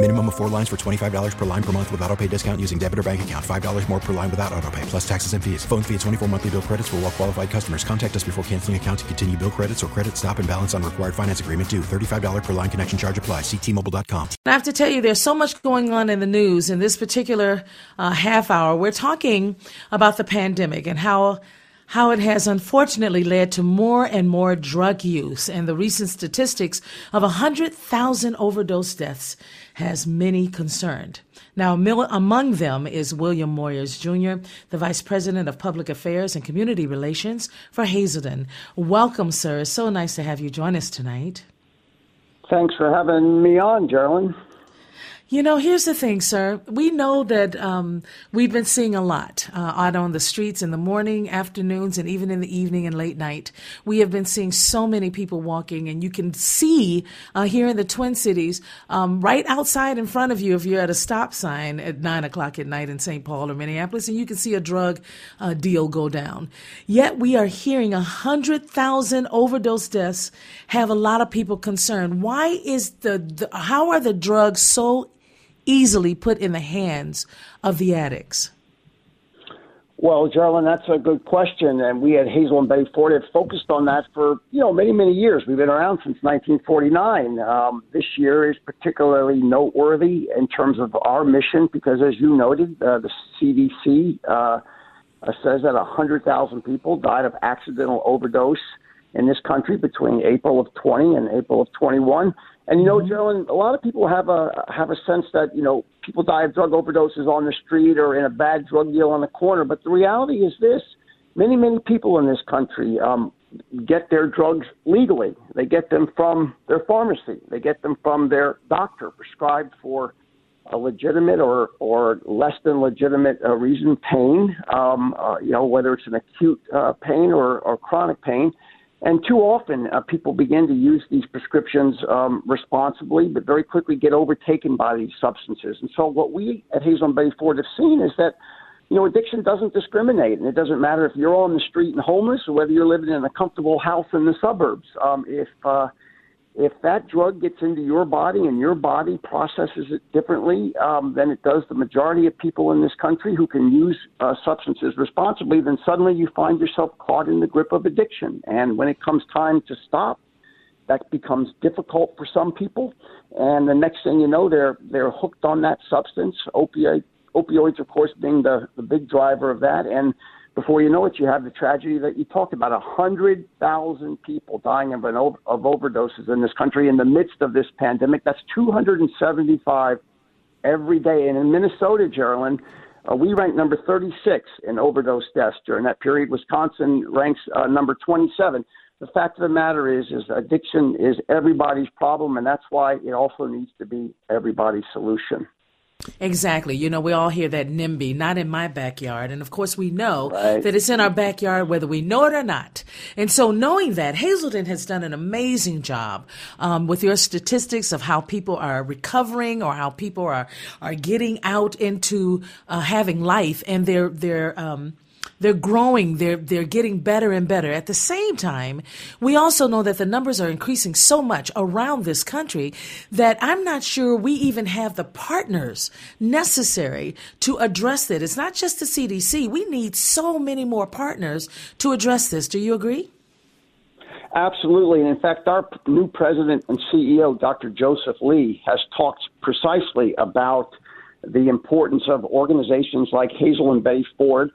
Minimum of four lines for $25 per line per month with auto pay discount using debit or bank account. $5 more per line without auto pay, plus taxes and fees. Phone fee at 24 monthly bill credits for all well qualified customers. Contact us before canceling account to continue bill credits or credit stop and balance on required finance agreement due. $35 per line connection charge apply. Ctmobile.com. I have to tell you, there's so much going on in the news in this particular uh, half hour. We're talking about the pandemic and how how it has unfortunately led to more and more drug use and the recent statistics of 100,000 overdose deaths has many concerned. Now, among them is William Moyers Jr., the Vice President of Public Affairs and Community Relations for Hazelden. Welcome, sir. It's so nice to have you join us tonight. Thanks for having me on, Geraldine. You know, here's the thing, sir. We know that um, we've been seeing a lot uh, out on the streets in the morning, afternoons, and even in the evening and late night. We have been seeing so many people walking, and you can see uh, here in the Twin Cities, um, right outside in front of you, if you're at a stop sign at nine o'clock at night in St. Paul or Minneapolis, and you can see a drug uh, deal go down. Yet we are hearing a hundred thousand overdose deaths have a lot of people concerned. Why is the, the how are the drugs so easily put in the hands of the addicts? Well, Geraldine, that's a good question, and we at Hazelden Betty Ford have focused on that for you know many many years. We've been around since 1949. Um, this year is particularly noteworthy in terms of our mission because, as you noted, uh, the CDC uh, says that 100,000 people died of accidental overdose in this country between April of 20 and April of 21. And you know, mm-hmm. Joe, a lot of people have a have a sense that you know people die of drug overdoses on the street or in a bad drug deal on the corner. But the reality is this: many many people in this country um, get their drugs legally. They get them from their pharmacy. They get them from their doctor, prescribed for a legitimate or or less than legitimate uh, reason, pain. Um, uh, you know, whether it's an acute uh, pain or, or chronic pain. And too often, uh, people begin to use these prescriptions um, responsibly, but very quickly get overtaken by these substances. And so, what we at Hazelden Betty Ford have seen is that, you know, addiction doesn't discriminate, and it doesn't matter if you're on the street and homeless or whether you're living in a comfortable house in the suburbs. Um, if uh, if that drug gets into your body and your body processes it differently um, than it does the majority of people in this country who can use uh, substances responsibly, then suddenly you find yourself caught in the grip of addiction. And when it comes time to stop, that becomes difficult for some people. And the next thing you know, they're they're hooked on that substance. Opioid opioids, of course, being the the big driver of that, and before you know it, you have the tragedy that you talked about: a hundred thousand people dying of, an, of overdoses in this country in the midst of this pandemic. That's 275 every day. And in Minnesota, Geraldine, uh, we rank number 36 in overdose deaths during that period. Wisconsin ranks uh, number 27. The fact of the matter is, is addiction is everybody's problem, and that's why it also needs to be everybody's solution. Exactly. You know, we all hear that NIMBY, not in my backyard. And of course, we know right. that it's in our backyard, whether we know it or not. And so, knowing that, Hazelden has done an amazing job um, with your statistics of how people are recovering or how people are, are getting out into uh, having life and they're, they're, um, they're growing. They're, they're getting better and better. At the same time, we also know that the numbers are increasing so much around this country that I'm not sure we even have the partners necessary to address it. It's not just the CDC. We need so many more partners to address this. Do you agree? Absolutely. And in fact, our new president and CEO, Dr. Joseph Lee, has talked precisely about the importance of organizations like Hazelden Betty Ford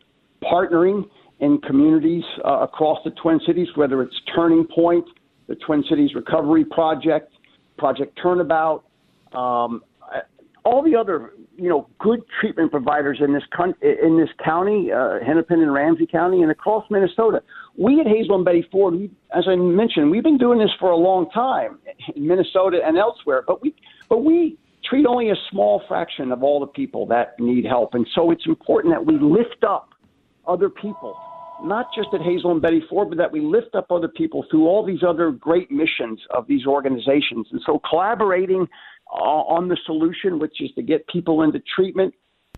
partnering in communities uh, across the Twin Cities, whether it's Turning Point, the Twin Cities Recovery Project, Project Turnabout, um, all the other you know good treatment providers in this con- in this county, uh, Hennepin and Ramsey County, and across Minnesota. We at Hazelden Betty Ford, we, as I mentioned, we've been doing this for a long time in Minnesota and elsewhere. But we but we treat only a small fraction of all the people that need help, and so it's important that we lift up other people. Not just at Hazelden Betty Ford, but that we lift up other people through all these other great missions of these organizations. And so collaborating on the solution, which is to get people into treatment,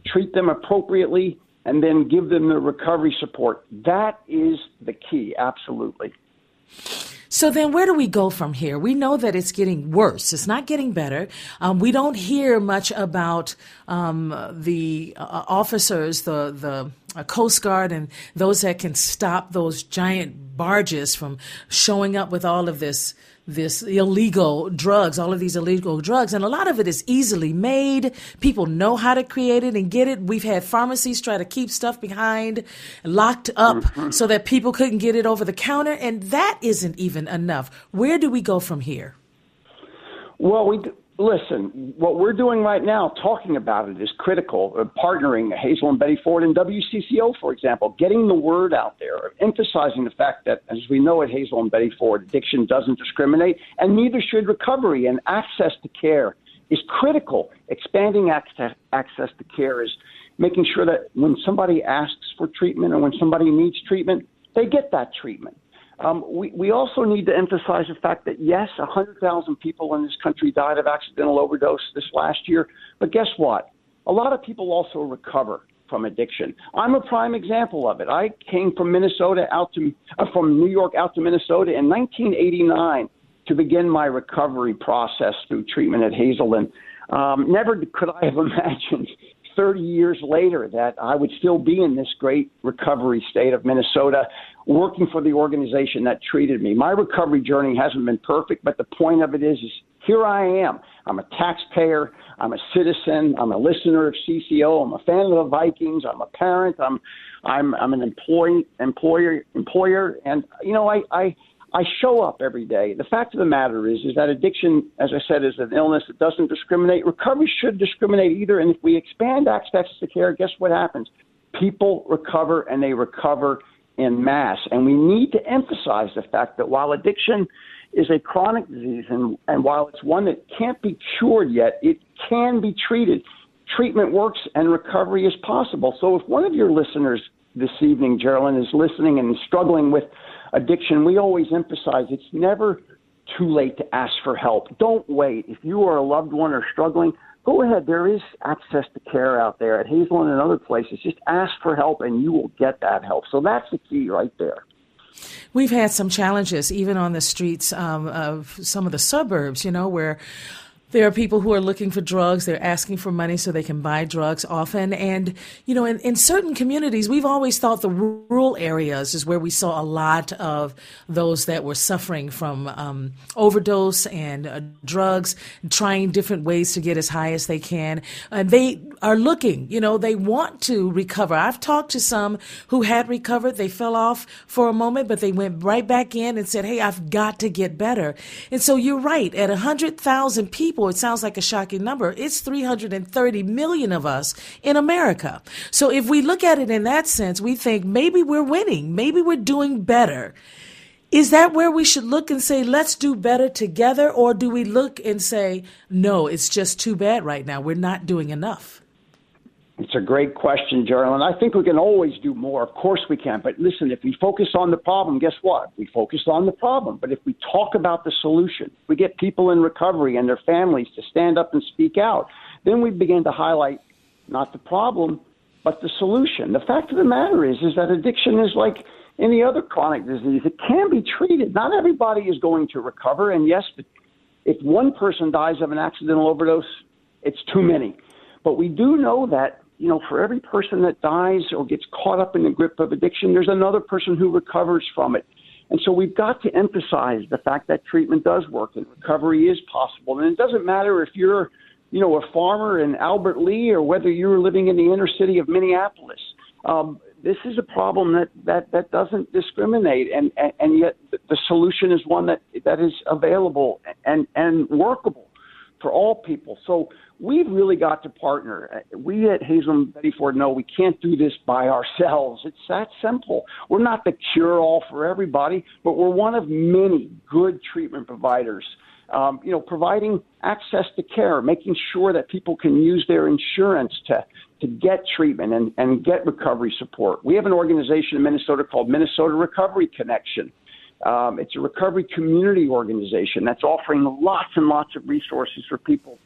treat them appropriately, and then give them the recovery support. That is the key, absolutely. So then, where do we go from here? We know that it's getting worse. It's not getting better. Um, we don't hear much about um, the uh, officers, the the uh, Coast Guard, and those that can stop those giant barges from showing up with all of this this illegal drugs, all of these illegal drugs, and a lot of it is easily made. People know how to create it and get it. We've had pharmacies try to keep stuff behind, locked up, mm-hmm. so that people couldn't get it over the counter, and that isn't even enough. Where do we go from here? Well, we listen, what we're doing right now, talking about it, is critical. Uh, partnering Hazelden Betty Ford and WCCO, for example, getting the word out there, emphasizing the fact that, as we know at Hazelden Betty Ford, addiction doesn't discriminate, and neither should recovery. And access to care is critical. Expanding access, access to care is making sure that when somebody asks for treatment or when somebody needs treatment, they get that treatment. Um, we, we also need to emphasize the fact that, yes, 100,000 people in this country died of accidental overdose this last year. But guess what? A lot of people also recover from addiction. I'm a prime example of it. I came from Minnesota out to, uh, from New York out to Minnesota in 1989 to begin my recovery process through treatment at Hazelden. Um, never could I have imagined 30 years later that I would still be in this great recovery state of Minnesota working for the organization that treated me. My recovery journey hasn't been perfect, but the point of it is, is here I am. I'm a taxpayer. I'm a citizen. I'm a listener of CCO. I'm a fan of the Vikings. I'm a parent. I'm, I'm, I'm an employee, employer, employer, and you know, I, I, I show up every day. The fact of the matter is, is that addiction, as I said, is an illness that doesn't discriminate. Recovery should discriminate either. And if we expand access to care, guess what happens? People recover, and they recover in mass. And we need to emphasize the fact that while addiction is a chronic disease and, and while it's one that can't be cured yet, it can be treated. Treatment works and recovery is possible. So if one of your listeners this evening, Geraldine, is listening and struggling with addiction, we always emphasize it's never too late to ask for help. Don't wait. If you are a loved one or struggling, go ahead. There is access to care out there at Hazelden and other places. Just ask for help and you will get that help. So that's the key right there. We've had some challenges even on the streets um, of some of the suburbs, you know, where there are people who are looking for drugs. They're asking for money so they can buy drugs often. And, you know, in, in certain communities, we've always thought the rural areas is where we saw a lot of those that were suffering from um, overdose and uh, drugs, trying different ways to get as high as they can. And they are looking, you know, they want to recover. I've talked to some who had recovered. They fell off for a moment, but they went right back in and said, Hey, I've got to get better. And so you're right. At 100,000 people, it sounds like a shocking number. It's 330 million of us in America. So if we look at it in that sense, we think maybe we're winning, maybe we're doing better. Is that where we should look and say, let's do better together? Or do we look and say, no, it's just too bad right now. We're not doing enough? It's a great question, Gerald. And I think we can always do more. Of course we can. But listen, if we focus on the problem, guess what? We focus on the problem. But if we talk about the solution, we get people in recovery and their families to stand up and speak out, then we begin to highlight not the problem, but the solution. The fact of the matter is, is that addiction is like any other chronic disease. It can be treated. Not everybody is going to recover. And yes, if one person dies of an accidental overdose, it's too many. But we do know that you know, for every person that dies or gets caught up in the grip of addiction, there's another person who recovers from it. And so we've got to emphasize the fact that treatment does work and recovery is possible. And it doesn't matter if you're, you know, a farmer in Albert Lea or whether you're living in the inner city of Minneapolis. Um, this is a problem that, that, that doesn't discriminate, and, and, and yet the solution is one that, that is available and, and workable for all people. So we've really got to partner. We at Hazelden Betty Ford know we can't do this by ourselves. It's that simple. We're not the cure all for everybody, but we're one of many good treatment providers. Um, you know, providing access to care, making sure that people can use their insurance to to get treatment and, and get recovery support. We have an organization in Minnesota called Minnesota Recovery Connection. Um, it's a recovery community organization that's offering lots and lots of resources for people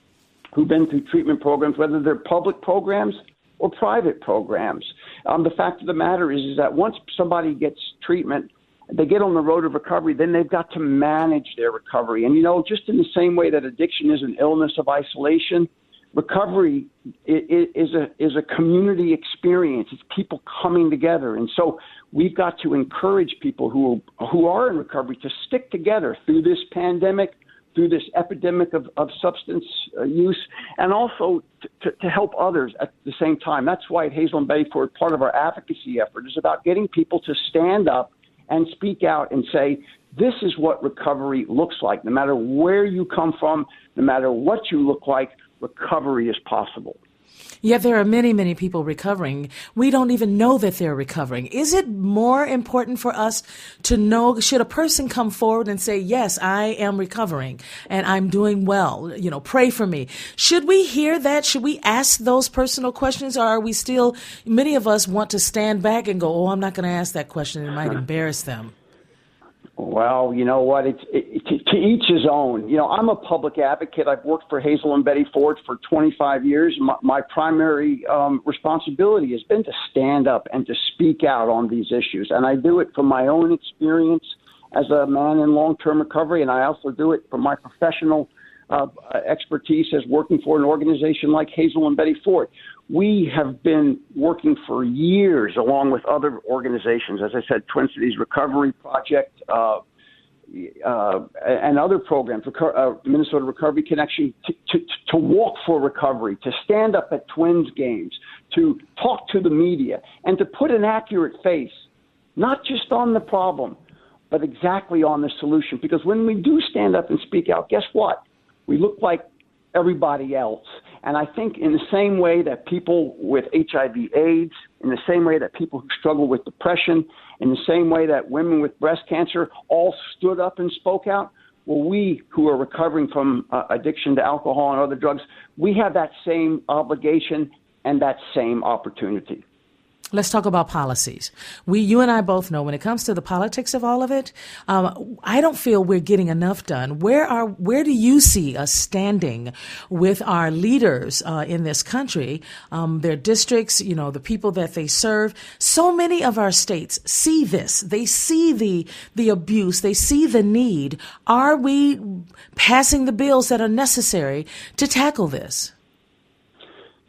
who've been through treatment programs, whether they're public programs or private programs. Um, the fact of the matter is, is that once somebody gets treatment, they get on the road of recovery, then they've got to manage their recovery. And you know, just in the same way that addiction is an illness of isolation, recovery is a is a community experience. It's people coming together, and so we've got to encourage people who who are in recovery to stick together through this pandemic, through this epidemic of, of substance uh, use, and also to, to help others at the same time. That's why at Hazelden Betty Ford, part of our advocacy effort is about getting people to stand up and speak out and say, this is what recovery looks like. No matter where you come from, no matter what you look like, recovery is possible. Yet there are many, many people recovering. We don't even know that they're recovering. Is it more important for us to know, should a person come forward and say, yes, I am recovering and I'm doing well, you know, pray for me. Should we hear that? Should we ask those personal questions or are we still, many of us want to stand back and go, oh, I'm not going to ask that question. It might embarrass them. Well, you know what? It's it, to, to each his own. You know, I'm a public advocate. I've worked for Hazelden Betty Ford for 25 years. My, my primary um, responsibility has been to stand up and to speak out on these issues, and I do it from my own experience as a man in long-term recovery, and I also do it from my professional uh, expertise as working for an organization like Hazelden Betty Ford we have been working for years along with other organizations, as I said, Twin Cities Recovery Project, uh, uh, and other programs, uh, Minnesota Recovery Connection, to, to, to walk for recovery, to stand up at Twins games, to talk to the media, and to put an accurate face, not just on the problem, but exactly on the solution. Because when we do stand up and speak out, guess what? We look like everybody else. And I think in the same way that people with HIV AIDS, in the same way that people who struggle with depression, in the same way that women with breast cancer all stood up and spoke out, well, we who are recovering from uh, addiction to alcohol and other drugs, we have that same obligation and that same opportunity. Let's talk about policies. We, you and I both know when it comes to the politics of all of it, um, I don't feel we're getting enough done. Where are, where do you see us standing with our leaders uh, in this country, um, their districts, you know, the people that they serve? So many of our states see this. They see the the abuse. They see the need. Are we passing the bills that are necessary to tackle this?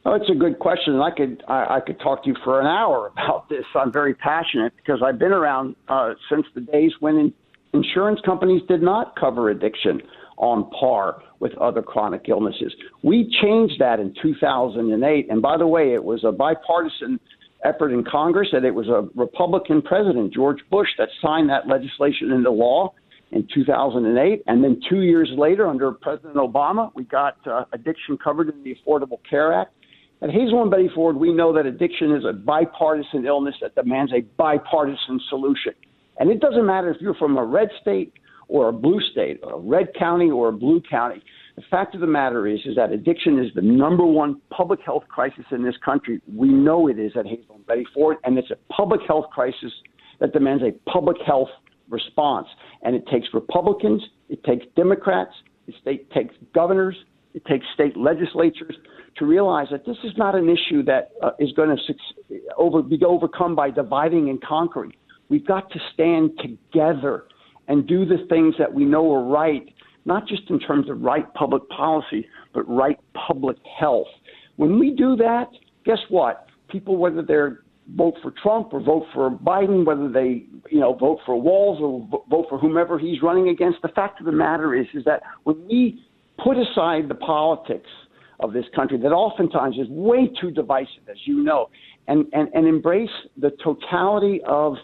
Oh, it's a good question, I could I, I could talk to you for an hour about this. I'm very passionate because I've been around uh, since the days when in, insurance companies did not cover addiction on par with other chronic illnesses. We changed that in 2008, and by the way, it was a bipartisan effort in Congress, and it was a Republican president, George Bush, that signed that legislation into law in 2008. And then two years later, under President Obama, we got uh, addiction covered in the Affordable Care Act. At Hazelden Betty Ford, we know that addiction is a bipartisan illness that demands a bipartisan solution. And it doesn't matter if you're from a red state or a blue state, or a red county or a blue county. The fact of the matter is, is that addiction is the number one public health crisis in this country. We know it is at Hazelden Betty Ford, and it's a public health crisis that demands a public health response. And it takes Republicans, it takes Democrats, it takes governors, it takes state legislatures to realize that this is not an issue that uh, is going to over, be overcome by dividing and conquering. We've got to stand together and do the things that we know are right, not just in terms of right public policy, but right public health. When we do that, guess what? People, whether they're vote for Trump or vote for Biden, whether they you know vote for Walz or vote for whomever he's running against, the fact of the matter is is that when we put aside the politics of this country that oftentimes is way too divisive, as you know, and, and, and embrace the totality of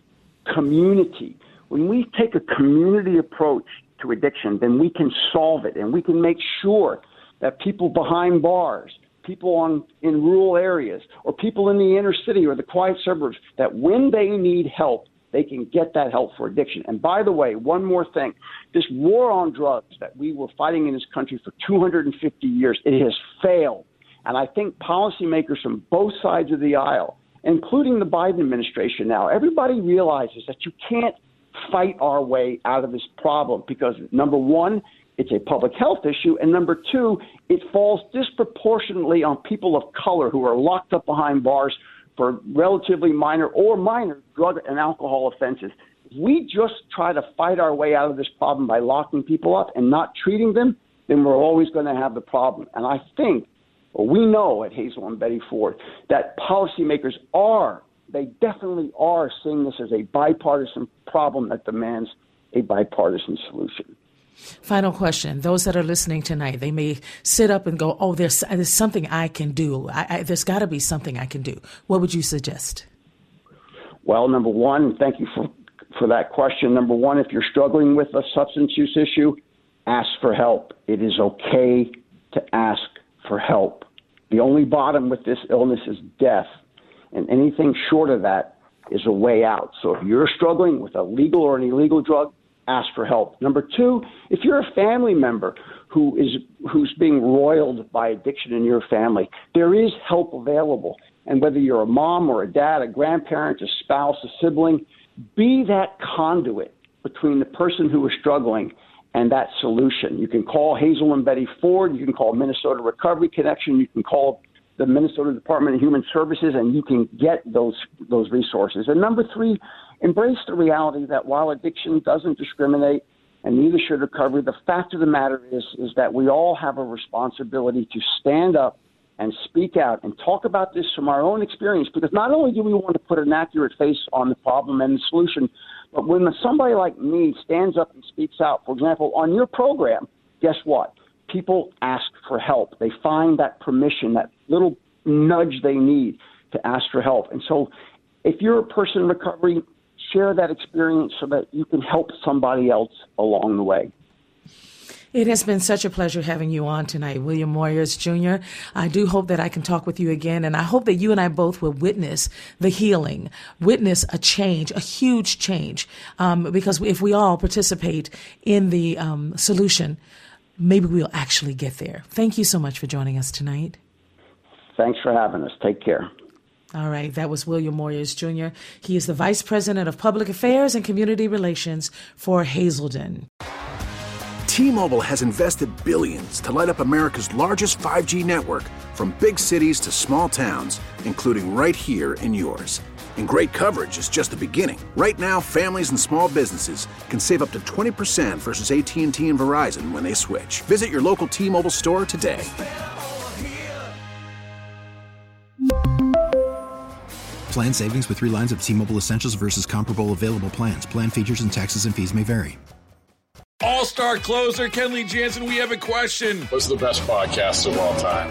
community. When we take a community approach to addiction, then we can solve it and we can make sure that people behind bars, people on in rural areas, or people in the inner city or the quiet suburbs, that when they need help, they can get that help for addiction. And by the way, one more thing this war on drugs that we were fighting in this country for 250 years, it has failed. And I think policymakers from both sides of the aisle, including the Biden administration now, everybody realizes that you can't fight our way out of this problem because, number one, it's a public health issue, and number two, it falls disproportionately on people of color who are locked up behind bars for relatively minor or minor drug and alcohol offenses. If we just try to fight our way out of this problem by locking people up and not treating them, then we're always going to have the problem. And I think, or we know at Hazelden Betty Ford, that policymakers are, they definitely are seeing this as a bipartisan problem that demands a bipartisan solution. Final question. Those that are listening tonight, they may sit up and go, Oh, there's, there's something I can do. I, I, there's got to be something I can do. What would you suggest? Well, number one, thank you for, for that question. Number one, if you're struggling with a substance use issue, ask for help. It is okay to ask for help. The only bottom with this illness is death, and anything short of that is a way out. So if you're struggling with a legal or an illegal drug, ask for help. Number two, if you're a family member who is who's being roiled by addiction in your family, there is help available. And whether you're a mom or a dad, a grandparent, a spouse, a sibling, be that conduit between the person who is struggling and that solution. You can call Hazelden Betty Ford. You can call Minnesota Recovery Connection. You can call the Minnesota Department of Human Services, and you can get those those resources. And number three, embrace the reality that while addiction doesn't discriminate, and neither should recovery, the fact of the matter is is that we all have a responsibility to stand up and speak out and talk about this from our own experience. Because not only do we want to put an accurate face on the problem and the solution, but when somebody like me stands up and speaks out, for example, on your program, guess what? People ask for help. They find that permission, that little nudge they need to ask for help. And so, if you're a person in recovery, share that experience so that you can help somebody else along the way. It has been such a pleasure having you on tonight, William Moyers Jr. I do hope that I can talk with you again, and I hope that you and I both will witness the healing, witness a change, a huge change, um, because if we all participate in the um, solution, maybe we'll actually get there. Thank you so much for joining us tonight. Thanks for having us. Take care. All right, that was William Moyers Jr. He is the Vice President of Public Affairs and Community Relations for Hazelden. T-Mobile has invested billions to light up America's largest 5G network from big cities to small towns, including right here in yours. And great coverage is just the beginning. Right now, families and small businesses can save up to 20% versus AT&T and Verizon when they switch. Visit your local T-Mobile store today. Plan savings with three lines of T Mobile Essentials versus comparable available plans. Plan features and taxes and fees may vary. All star closer, Kenley Jansen, we have a question. What's the best podcast of all time?